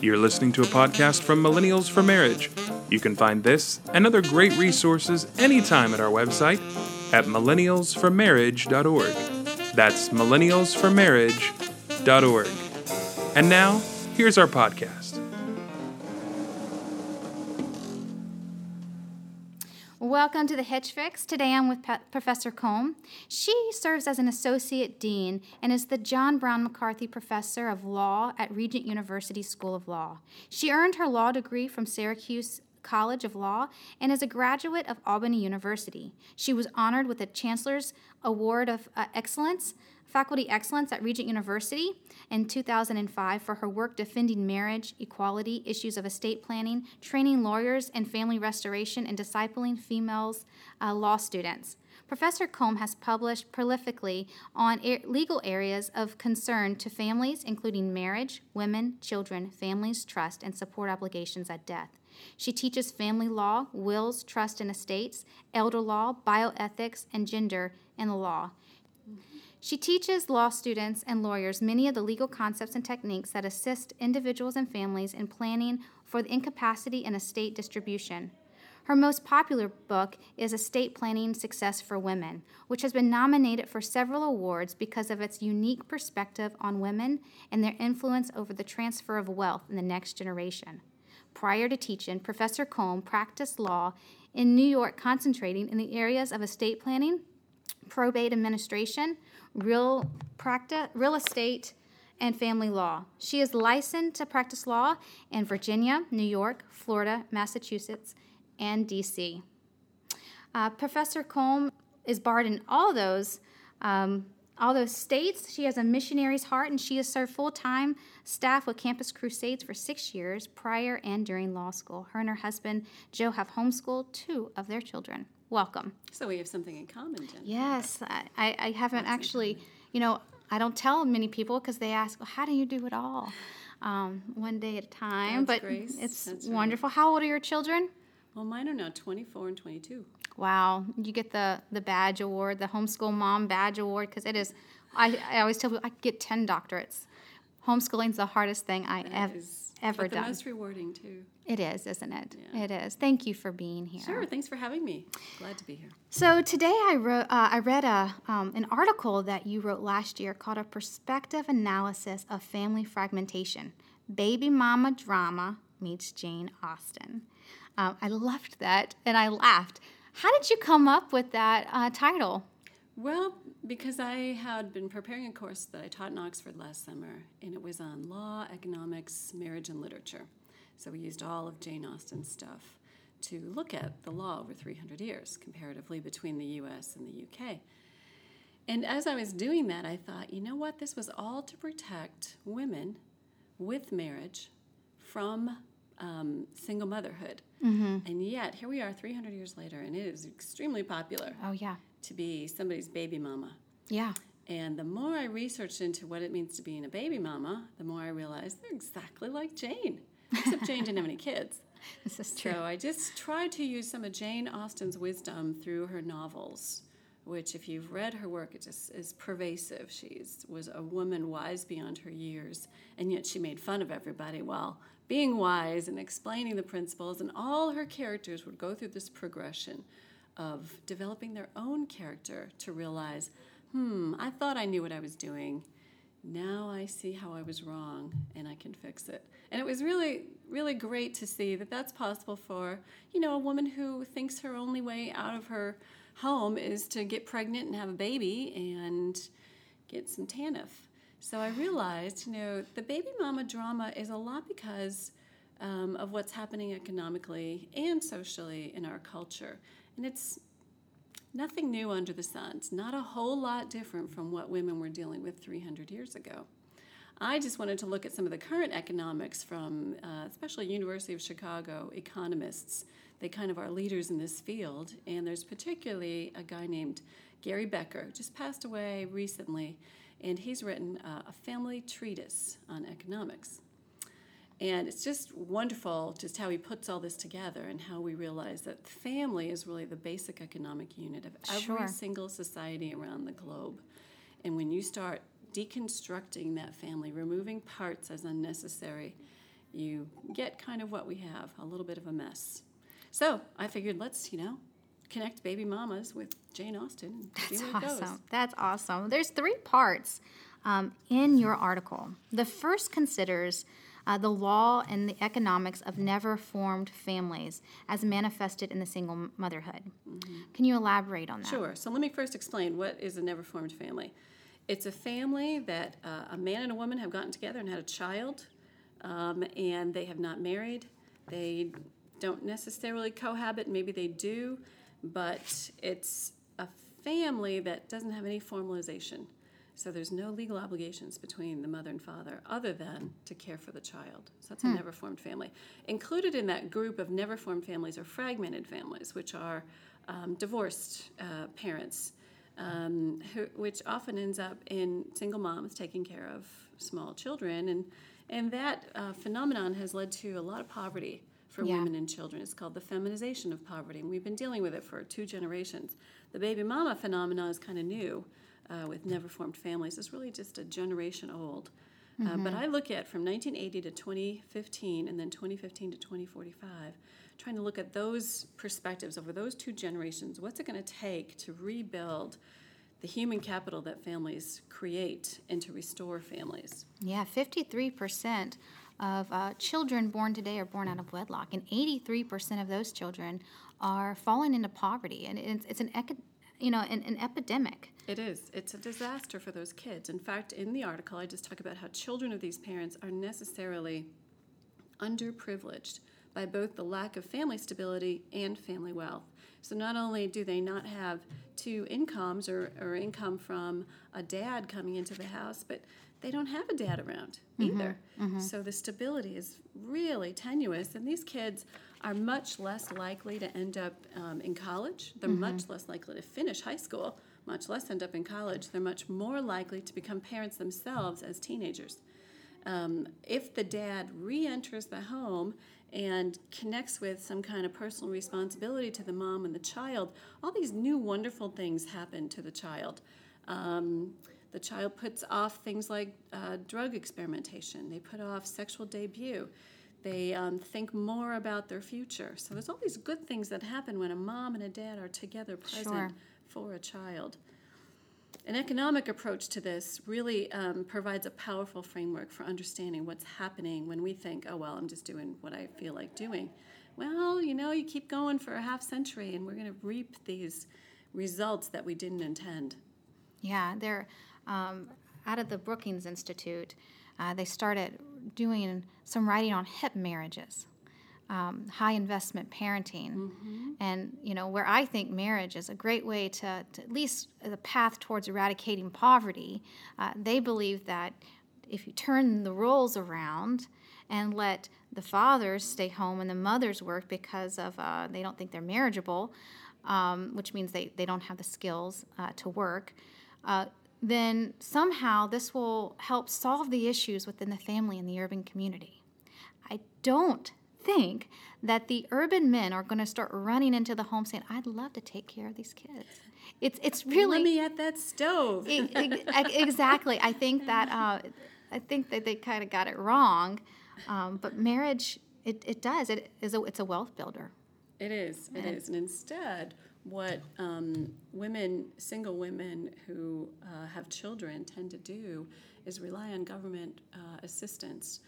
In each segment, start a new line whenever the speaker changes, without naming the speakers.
You're listening to a podcast from Millennials for Marriage. You can find this and other great resources anytime at our website at millennialsformarriage.org. That's millennialsformarriage.org. And now, here's our podcast.
Welcome to the Hitch Fix. Today I'm with Pe- Professor Kohm. She serves as an associate dean and is the John Brown McCarthy Professor of Law at Regent University School of Law. She earned her law degree from Syracuse College of Law and is a graduate of Albany University. She was honored with the Chancellor's Award of uh, Excellence Faculty Excellence at Regent University in 2005 for her work defending marriage, equality, issues of estate planning, training lawyers and family restoration, and discipling females uh, law students. Professor Kohm has published prolifically on legal areas of concern to families, including marriage, women, children, families, trust, and support obligations at death. She teaches family law, wills, trust and estates, elder law, bioethics, and gender in the law. She teaches law students and lawyers many of the legal concepts and techniques that assist individuals and families in planning for the incapacity and estate distribution. Her most popular book is Estate Planning Success for Women, which has been nominated for several awards because of its unique perspective on women and their influence over the transfer of wealth in the next generation. Prior to teaching, Professor Kohm practiced law in New York, concentrating in the areas of estate planning, probate administration, real practice, real estate, and family law. She is licensed to practice law in Virginia, New York, Florida, Massachusetts, and DC. Uh, Professor Kohm is barred in all those um, all those states. She has a missionary's heart, and she has served full time staff with Campus Crusades for six years prior and during law school. Her and her husband Joe have homeschooled two of their children welcome.
So we have something in common, Jen.
Yes, I, I haven't That's actually, you know, I don't tell many people because they ask, well, how do you do it all? Um, one day at a time.
That's
but
grace.
it's
That's
wonderful.
Right.
How old are your children?
Well, mine are now 24 and 22.
Wow, you get the the badge award, the homeschool mom badge award, because it is. I, I always tell people I get ten doctorates. Homeschooling's the hardest thing I have ever
but
done.
The most rewarding too.
It is, isn't it?
Yeah.
It is. Thank you for being here.
Sure. Thanks for having me. Glad to be here.
So today I wrote, uh, I read a um, an article that you wrote last year called "A Perspective Analysis of Family Fragmentation: Baby Mama Drama Meets Jane Austen." Um, I loved that, and I laughed. How did you come up with that uh, title?
Well, because I had been preparing a course that I taught in Oxford last summer, and it was on law, economics, marriage, and literature. So we used all of Jane Austen's stuff to look at the law over 300 years, comparatively between the US and the UK. And as I was doing that, I thought, you know what? This was all to protect women with marriage from um, single motherhood. Mm-hmm. And yet, here we are 300 years later, and it is extremely popular.
Oh, yeah.
To be somebody's baby mama.
Yeah.
And the more I researched into what it means to be a baby mama, the more I realized they're exactly like Jane except Jane didn't have any kids.
This is true.
So I just tried to use some of Jane Austen's wisdom through her novels, which, if you've read her work, it just is pervasive. She was a woman wise beyond her years, and yet she made fun of everybody while being wise and explaining the principles. And all her characters would go through this progression of developing their own character to realize, hmm, I thought I knew what I was doing now I see how I was wrong and I can fix it. And it was really, really great to see that that's possible for, you know, a woman who thinks her only way out of her home is to get pregnant and have a baby and get some TANF. So I realized, you know, the baby mama drama is a lot because um, of what's happening economically and socially in our culture. And it's Nothing new under the sun. It's not a whole lot different from what women were dealing with 300 years ago. I just wanted to look at some of the current economics from, uh, especially University of Chicago economists. They kind of are leaders in this field, and there's particularly a guy named Gary Becker, just passed away recently, and he's written uh, a family treatise on economics. And it's just wonderful just how he puts all this together and how we realize that family is really the basic economic unit of every
sure.
single society around the globe. And when you start deconstructing that family, removing parts as unnecessary, you get kind of what we have a little bit of a mess. So I figured let's, you know, connect baby mamas with Jane Austen
That's awesome. That's awesome. There's three parts um, in your article. The first considers uh, the law and the economics of never formed families as manifested in the single motherhood. Can you elaborate on that?
Sure. So let me first explain what is a never formed family. It's a family that uh, a man and a woman have gotten together and had a child, um, and they have not married. They don't necessarily cohabit, maybe they do, but it's a family that doesn't have any formalization. So there's no legal obligations between the mother and father other than to care for the child. So that's a never formed family. Included in that group of never formed families are fragmented families, which are um, divorced uh, parents, um, who, which often ends up in single moms taking care of small children. And, and that uh, phenomenon has led to a lot of poverty for
Yeah.
women and children. It's called the feminization of poverty, and we've been dealing with it for two generations. The baby mama phenomenon is kind of new uh, with never formed families. is really just a generation old. Uh, but I look at from 1980 to 2015 and then 2015 to 2045, trying to look at those perspectives over those two generations. What's it going to take to rebuild the human capital that families create and to restore families?
Yeah, 53% of uh, children born today are born out of wedlock, and 83% of those children are falling into poverty. And it's, it's an, eco- you know, an, an epidemic.
It is. It's a disaster for those kids. In fact, in the article, I just talk about how children of these parents are necessarily underprivileged by both the lack of family stability and family wealth. So not only do they not have two incomes or, or income from a dad coming into the house, but they don't have a dad around mm-hmm. either. Mm-hmm. So the stability is really tenuous, and these kids are much less likely to end up um, in college. They're much less likely to finish high school, much less end up in college. They're much more likely to become parents themselves as teenagers. Um, if the dad re enters the home and connects with some kind of personal responsibility to the mom and the child, all these new wonderful things happen to the child. Um, the child puts off things like uh, drug experimentation, they put off sexual debut. They um, think more about their future. So there's all these good things that happen when a mom and a dad are together present
Sure.
for a child. An economic approach to this really um, provides a powerful framework for understanding what's happening when we think, oh, well, I'm just doing what I feel like doing. Well, you know, you keep going for a half century and we're going to reap these results that we didn't intend.
Yeah, they're um, out of the Brookings Institute. Uh, they started doing some writing on hip marriages, um, high investment parenting, and you know where I think marriage is a great way to, to at least the path towards eradicating poverty. Uh, they believe that if you turn the roles around and let the fathers stay home and the mothers work because of uh, they don't think they're marriageable, um, which means they, they don't have the skills uh, to work, uh, then somehow this will help solve the issues within the family and the urban community. I don't think that the urban men are going to start running into the home saying, "I'd love to take care of these kids." It's it's really
Let me at that stove.
E- e- exactly. I think that uh, I think that they kind of got it wrong, um, but marriage it, it does it is a, it's a wealth builder.
It is. It is. And instead, what um, women, single women who uh, have children, tend to do is rely on government uh, assistance.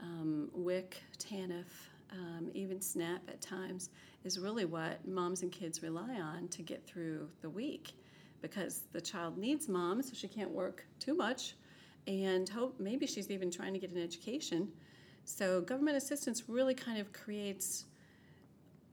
Um, WIC, TANF, um, even SNAP at times is really what moms and kids rely on to get through the week because the child needs mom, so she can't work too much, and hope maybe she's even trying to get an education. So government assistance really kind of creates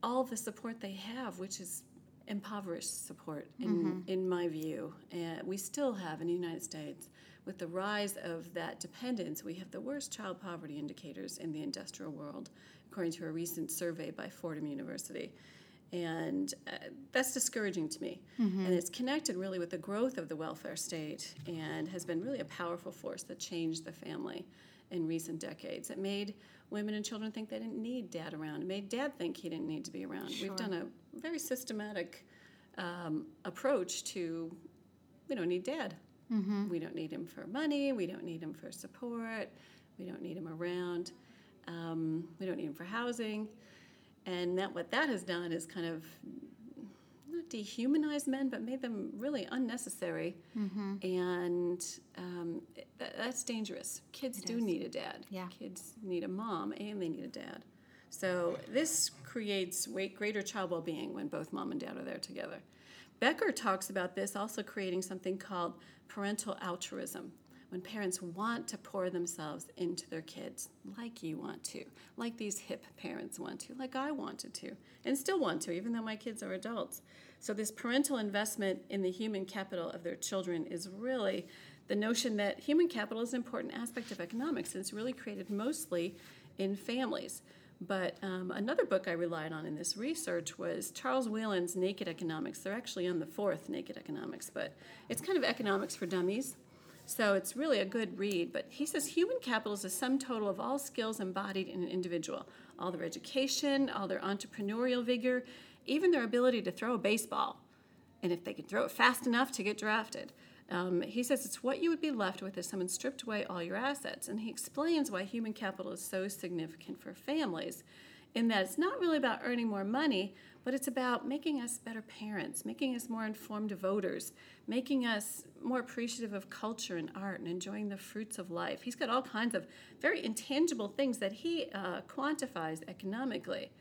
all the support they have, which is impoverished support, in, in my view. And we still have in the United States, with the rise of that dependence, we have the worst child poverty indicators in the industrial world, according to a recent survey by Fordham University. And uh, that's discouraging to me. And it's connected really with the growth of the welfare state and has been really a powerful force that changed the family in recent decades. It made women and children think they didn't need dad around. It made dad think he didn't need to be around. We've done a very systematic um, approach to we don't need dad. We don't need him for money. We don't need him for support. We don't need him around. Um, We don't need him for housing. And that what that has done is kind of not dehumanized men, but made them really unnecessary.
Mm-hmm.
And um, th- that's dangerous. Kids do
is.
need a dad.
Yeah.
Kids need a mom and they need a dad. So this creates way greater child well-being when both mom and dad are there together. Becker talks about this also creating something called parental altruism, when parents want to pour themselves into their kids, like you want to, like these hip parents want to, like I wanted to, and still want to, even though my kids are adults. So, this parental investment in the human capital of their children is really the notion that human capital is an important aspect of economics, and it's really created mostly in families. But um, another book I relied on in this research was Charles Wheelan's Naked Economics. They're actually on the fourth Naked Economics, but it's kind of economics for dummies. So it's really a good read. But he says human capital is the sum total of all skills embodied in an individual all their education, all their entrepreneurial vigor, even their ability to throw a baseball, and if they can throw it fast enough to get drafted. Um, he says it's what you would be left with if someone stripped away all your assets. And he explains why human capital is so significant for families, in that it's not really about earning more money, but it's about making us better parents, making us more informed voters, making us more appreciative of culture and art and enjoying the fruits of life. He's got all kinds of very intangible things that he uh, quantifies economically.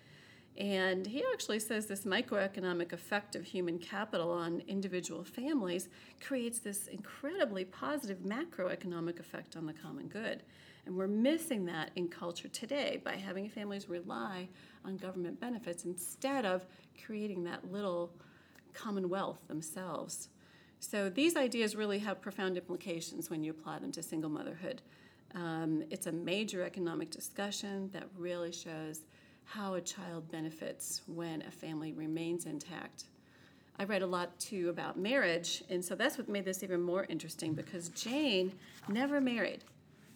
And he actually says this microeconomic effect of human capital on individual families creates this incredibly positive macroeconomic effect on the common good. And we're missing that in culture today by having families rely on government benefits instead of creating that little commonwealth themselves. So these ideas really have profound implications when you apply them to single motherhood. Um, it's a major economic discussion that really shows how a child benefits when a family remains intact. I read a lot too about marriage, and so that's what made this even more interesting because Jane never married.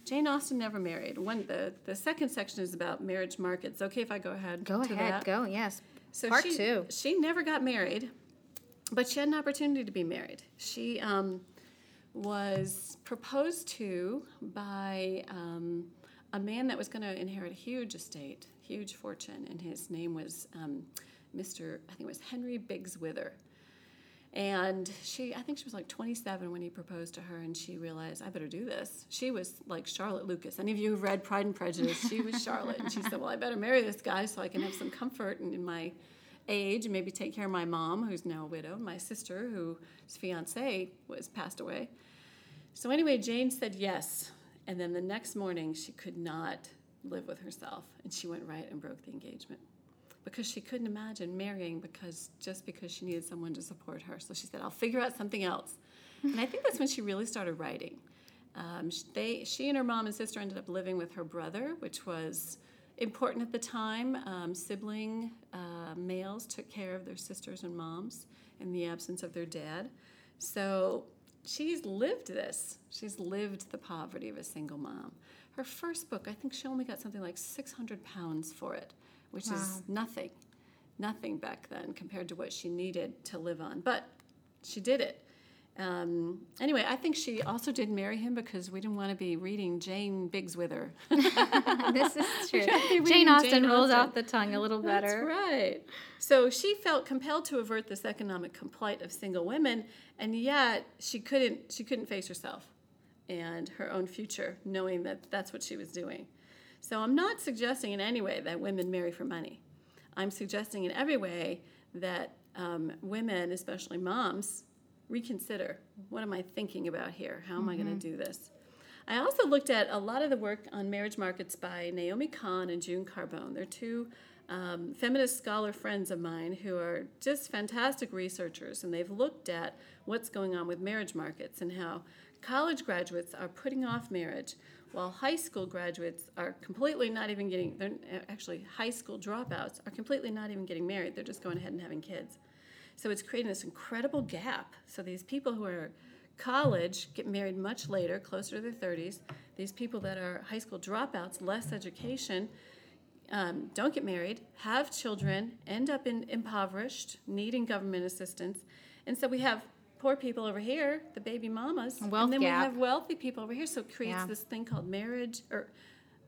Jane Austen never married. One the, the second section is about marriage markets. Okay, if I go ahead.
Go
to
ahead,
that?
go, yes.
So
Part
she,
two.
She never got married, but she had an opportunity to be married. She um, was proposed to by um, a man that was going to inherit a huge estate, huge fortune, and his name was um, Mr. I think it was Henry Biggs Wither. And she, I think she was like 27 when he proposed to her, and she realized, I better do this. She was like Charlotte Lucas. Any of you who've read Pride and Prejudice, she was Charlotte. And she said, Well, I better marry this guy so I can have some comfort in, my age and maybe take care of my mom, who's now a widow, my sister, whose fiance was passed away. So, anyway, Jane said yes. And then the next morning, she could not live with herself, and she went right and broke the engagement because she couldn't imagine marrying because just because she needed someone to support her. So she said, "I'll figure out something else." and I think that's when she really started writing. Um, they, she and her mom and sister ended up living with her brother, which was important at the time. Um, sibling uh, males took care of their sisters and moms in the absence of their dad. So she's lived this. She's lived the poverty of a single mom. Her first book, I think she only got something like 600 pounds for it, which is nothing, nothing back then compared to what she needed to live on. But she did it. Um, anyway, I think she also did marry him because we didn't want to be reading Jane Biggs with her.
this is true. Jane Austen
Jane
rolls
Austen.
off the tongue a little better.
That's right. So she felt compelled to avert this economic complaint of single women, and yet she couldn't. She couldn't face herself and her own future, knowing that that's what she was doing. So I'm not suggesting in any way that women marry for money. I'm suggesting in every way that um, women, especially moms, reconsider what am I thinking about here? How am I going to do this? I also looked at a lot of the work on marriage markets by Naomi Cahn and June Carbone. They're two um, feminist scholar friends of mine who are just fantastic researchers, and they've looked at what's going on with marriage markets and how college graduates are putting off marriage while high school graduates are completely not even getting they're actually high school dropouts are completely not even getting married they're just going ahead and having kids so it's creating this incredible gap. So these people who are college get married much later, closer to their 30s. These people that are high school dropouts, less education, um, don't get married, have children, end up in impoverished, needing government assistance. And so we have poor people over here, the baby mamas,
wealth
and then
gap.
we have wealthy people over here. So it creates
Yeah.
this thing called marriage or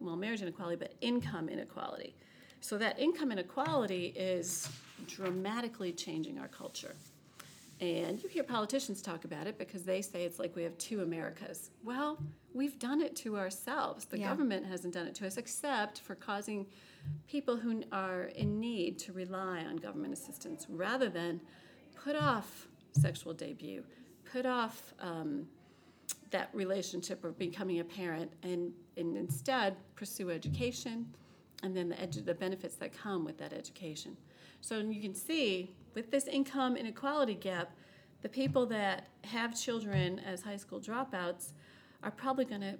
well, marriage inequality, but income inequality. So that income inequality is dramatically changing our culture. And you hear politicians talk about it because they say it's like we have two Americas. Well, we've done it to ourselves. The
Yeah.
government hasn't done it to us except for causing people who are in need to rely on government assistance rather than put off sexual debut, put off um, that relationship of becoming a parent, and, and instead pursue education and then the, edu- the benefits that come with that education. So you can see with this income inequality gap, the people that have children as high school dropouts are probably going to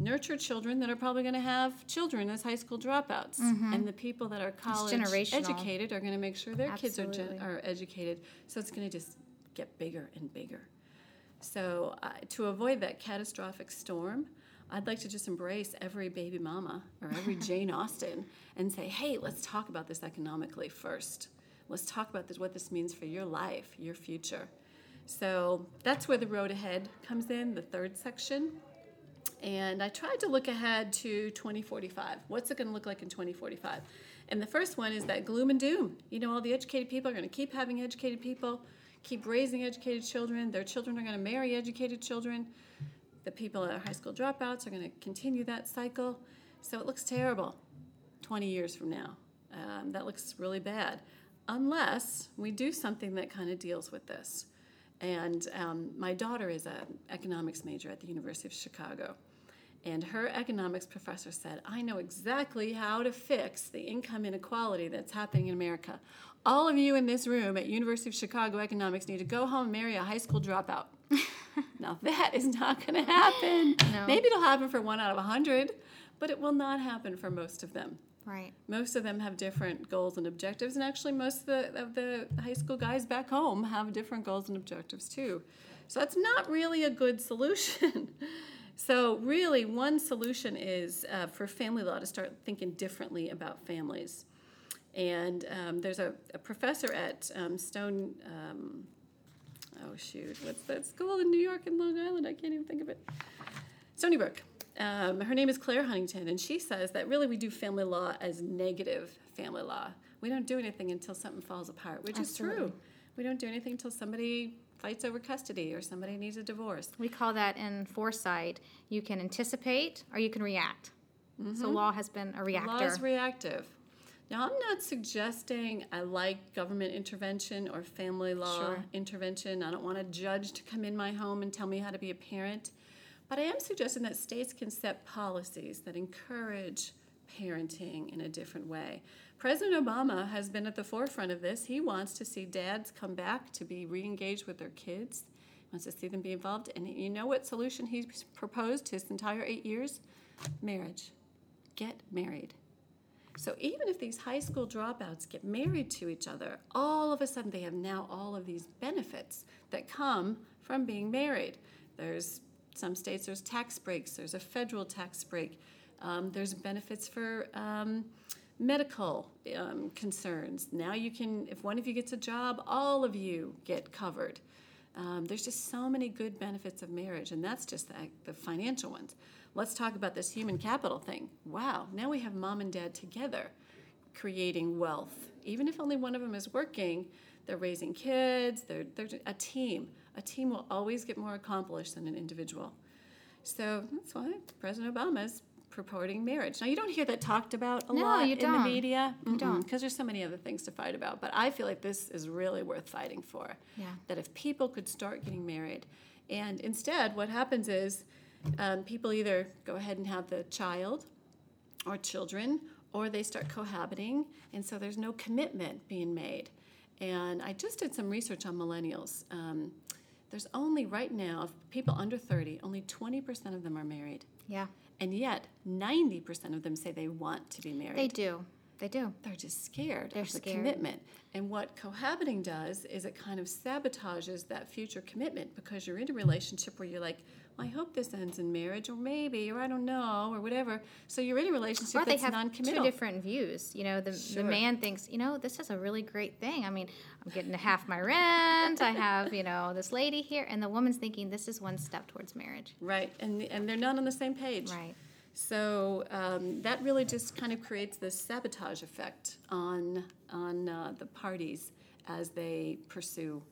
nurture children that are probably going to have children as high school dropouts. And the people that are college educated are going to make sure their kids are, gen- are educated. So it's going to just get bigger and bigger. So, uh, to avoid that catastrophic storm, I'd like to just embrace every baby mama or every Jane Austen and say, hey, let's talk about this economically first. Let's talk about this, what this means for your life, your future. So, that's where the road ahead comes in, the third section. And I tried to look ahead to 2045. What's it going to look like in 2045? And the first one is that gloom and doom. You know, all the educated people are going to keep having educated people, keep raising educated children. Their children are going to marry educated children. The people are high school dropouts are going to continue that cycle. So it looks terrible 20 years from now. Um, that looks really bad, unless we do something that kind of deals with this. And um, my daughter is an economics major at the University of Chicago. And her economics professor said, I know exactly how to fix the income inequality that's happening in America. All of you in this room at University of Chicago economics need to go home and marry a high school dropout. now that is not going to happen.
No.
Maybe it'll happen for one out of a hundred, but it will not happen for most of them.
Right.
Most of them have different goals and objectives, and actually, most of the, of the high school guys back home have different goals and objectives too. So that's not really a good solution. so, really, one solution is uh, for family law to start thinking differently about families. And um, there's a, a professor at um, Stone, um, oh shoot, what's that school in New York and Long Island? I can't even think of it. Stony Brook. Um, her name is Clare Huntington, and she says that really we do family law as negative family law. We don't do anything until something falls apart, which is true. We don't do anything until somebody fights over custody or somebody needs a divorce.
We call that in foresight. You can anticipate or you can react. So mm-hmm. law has been a reactor.
Law is reactive. Now, I'm not suggesting I like government intervention or family law
Sure.
intervention. I don't want a judge to come in my home and tell me how to be a parent. But I am suggesting that states can set policies that encourage parenting in a different way. President Obama has been at the forefront of this. He wants to see dads come back to be re engaged with their kids, he wants to see them be involved. And you know what solution he's proposed his entire eight years? Marriage. Get married. So even if these high school dropouts get married to each other, all of a sudden they have now all of these benefits that come from being married. There's some states there's tax breaks. There's a federal tax break. Um, there's benefits for um, medical um, concerns. Now you can, if one of you gets a job, all of you get covered. Um, there's just so many good benefits of marriage, and that's just the, the financial ones. Let's talk about this human capital thing. Wow, now we have mom and dad together creating wealth. Even if only one of them is working, they're raising kids, they're, they're a team. A team will always get more accomplished than an individual. So that's why President Obama is purporting marriage. Now, you don't hear that talked about a
No,
lot in the
don't.
media.
You don't.
Because there's so many other things to fight about. But I feel like this is really worth fighting for.
Yeah.
That if people could start getting married, and instead, what happens is um, people either go ahead and have the child or children, or they start cohabiting, and so there's no commitment being made. And I just did some research on millennials. Um, there's only right now, of people under 30, only 20% of them are married.
yeah,
And yet, 90% of them say they want to be married.
they do. They do.
They're just scared
They're
the
scared.
commitment. And what cohabiting does is it kind of sabotages that future commitment because you're in a relationship where you're like, well, I hope this ends in marriage, or maybe, or I don't know, or whatever. So you're in a relationship
Or they
that's
have
non-committal.
two different views. You know, the,
Sure.
the man thinks, you know, this is a really great thing. I mean, I'm getting half my rent. I have, you know, this lady here, and the woman's thinking this is one step towards marriage.
Right, and and they're not on the same page.
Right.
So um, that really just kind of creates this sabotage effect on on uh, the parties as they pursue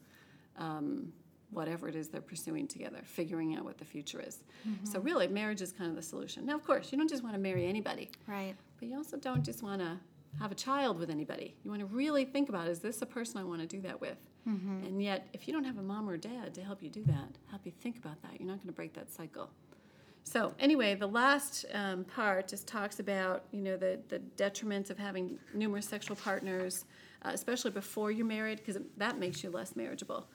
um, whatever it is they're pursuing together, figuring out what the future is. So really, marriage is kind of the solution. Now, of course, you don't just want to marry anybody,
Right.
but you also don't just want to have a child with anybody. You want to really think about is this a person I want to do that with? And yet, if you don't have a mom or dad to help you do that, help you think about that, you're not going to break that cycle. So anyway, the last um, part just talks about you know the the detriments of having numerous sexual partners, uh, especially before you're married, because that makes you less marriageable.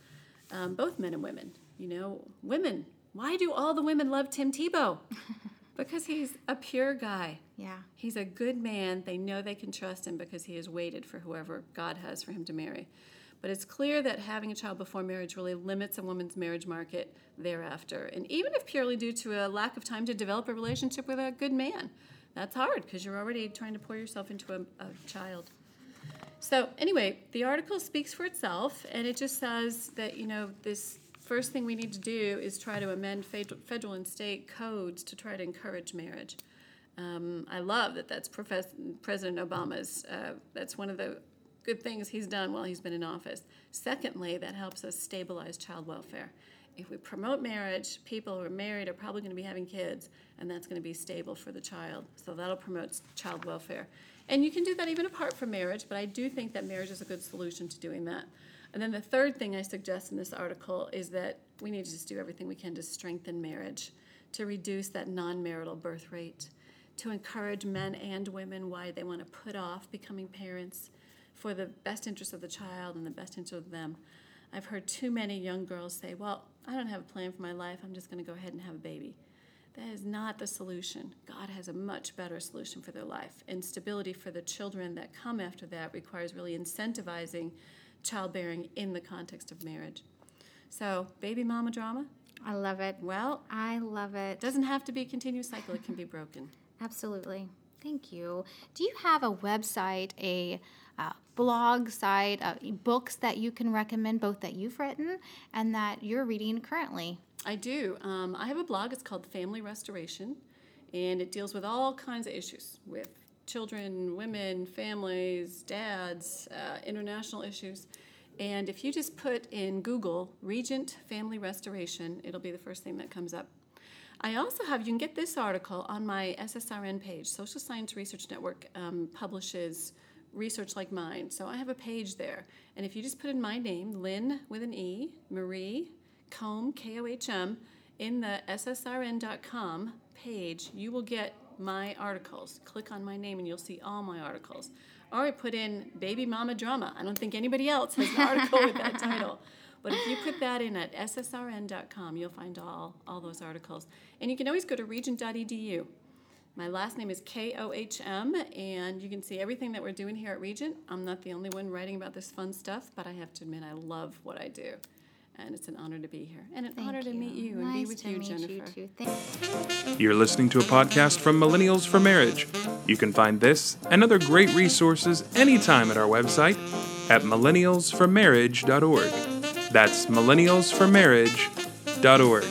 Um, both men and women. You know, women. Why do all the women love Tim Tebow? because he's a pure guy.
Yeah.
He's a good man. They know they can trust him because he has waited for whoever God has for him to marry. But it's clear that having a child before marriage really limits a woman's marriage market thereafter. And even if purely due to a lack of time to develop a relationship with a good man, that's hard because you're already trying to pour yourself into a, a child. So, anyway, the article speaks for itself, and it just says that, you know, this first thing we need to do is try to amend federal and state codes to try to encourage marriage. Um, I love that that's President Obama's, uh, that's one of the good things he's done while he's been in office. Secondly, that helps us stabilize child welfare. If we promote marriage, people who are married are probably going to be having kids, and that's going to be stable for the child. So that'll promote child welfare. And you can do that even apart from marriage, but I do think that marriage is a good solution to doing that. And then the third thing I suggest in this article is that we need to just do everything we can to strengthen marriage, to reduce that non marital birth rate, to encourage men and women why they want to put off becoming parents for the best interest of the child and the best interest of them. I've heard too many young girls say, Well, I don't have a plan for my life, I'm just going to go ahead and have a baby. That is not the solution. God has a much better solution for their life. And stability for the children that come after that requires really incentivizing childbearing in the context of marriage. So, baby mama drama?
I love it.
Well,
I love it.
it doesn't have to be a continuous cycle, it can be broken.
Absolutely. Thank you. Do you have a website, a uh, blog site, uh, books that you can recommend, both that you've written and that you're reading currently?
I do. Um, I have a blog. It's called Family Restoration, and it deals with all kinds of issues with children, women, families, dads, uh, international issues. And if you just put in Google Regent Family Restoration, it'll be the first thing that comes up. I also have, you can get this article on my SSRN page. Social Science Research Network um, publishes research like mine. So I have a page there. And if you just put in my name, Lynn with an E, Marie, Kohm, K O H M, in the SSRN.com page, you will get my articles. Click on my name and you'll see all my articles. Or I put in Baby Mama Drama. I don't think anybody else has an article with that title. But if you put that in at ssrn.com, you'll find all, all those articles. And you can always go to regent.edu. My last name is K O H M, and you can see everything that we're doing here at Regent. I'm not the only one writing about this fun stuff, but I have to admit, I love what I do. And it's an honor to be here, and an
Thank
honor to meet you and be with
to
you,
meet
Jennifer.
You too. Thank-
You're listening to a podcast from Millennials for Marriage. You can find this and other great resources anytime at our website at millennialsformarriage.org. That's millennialsformarriage.org.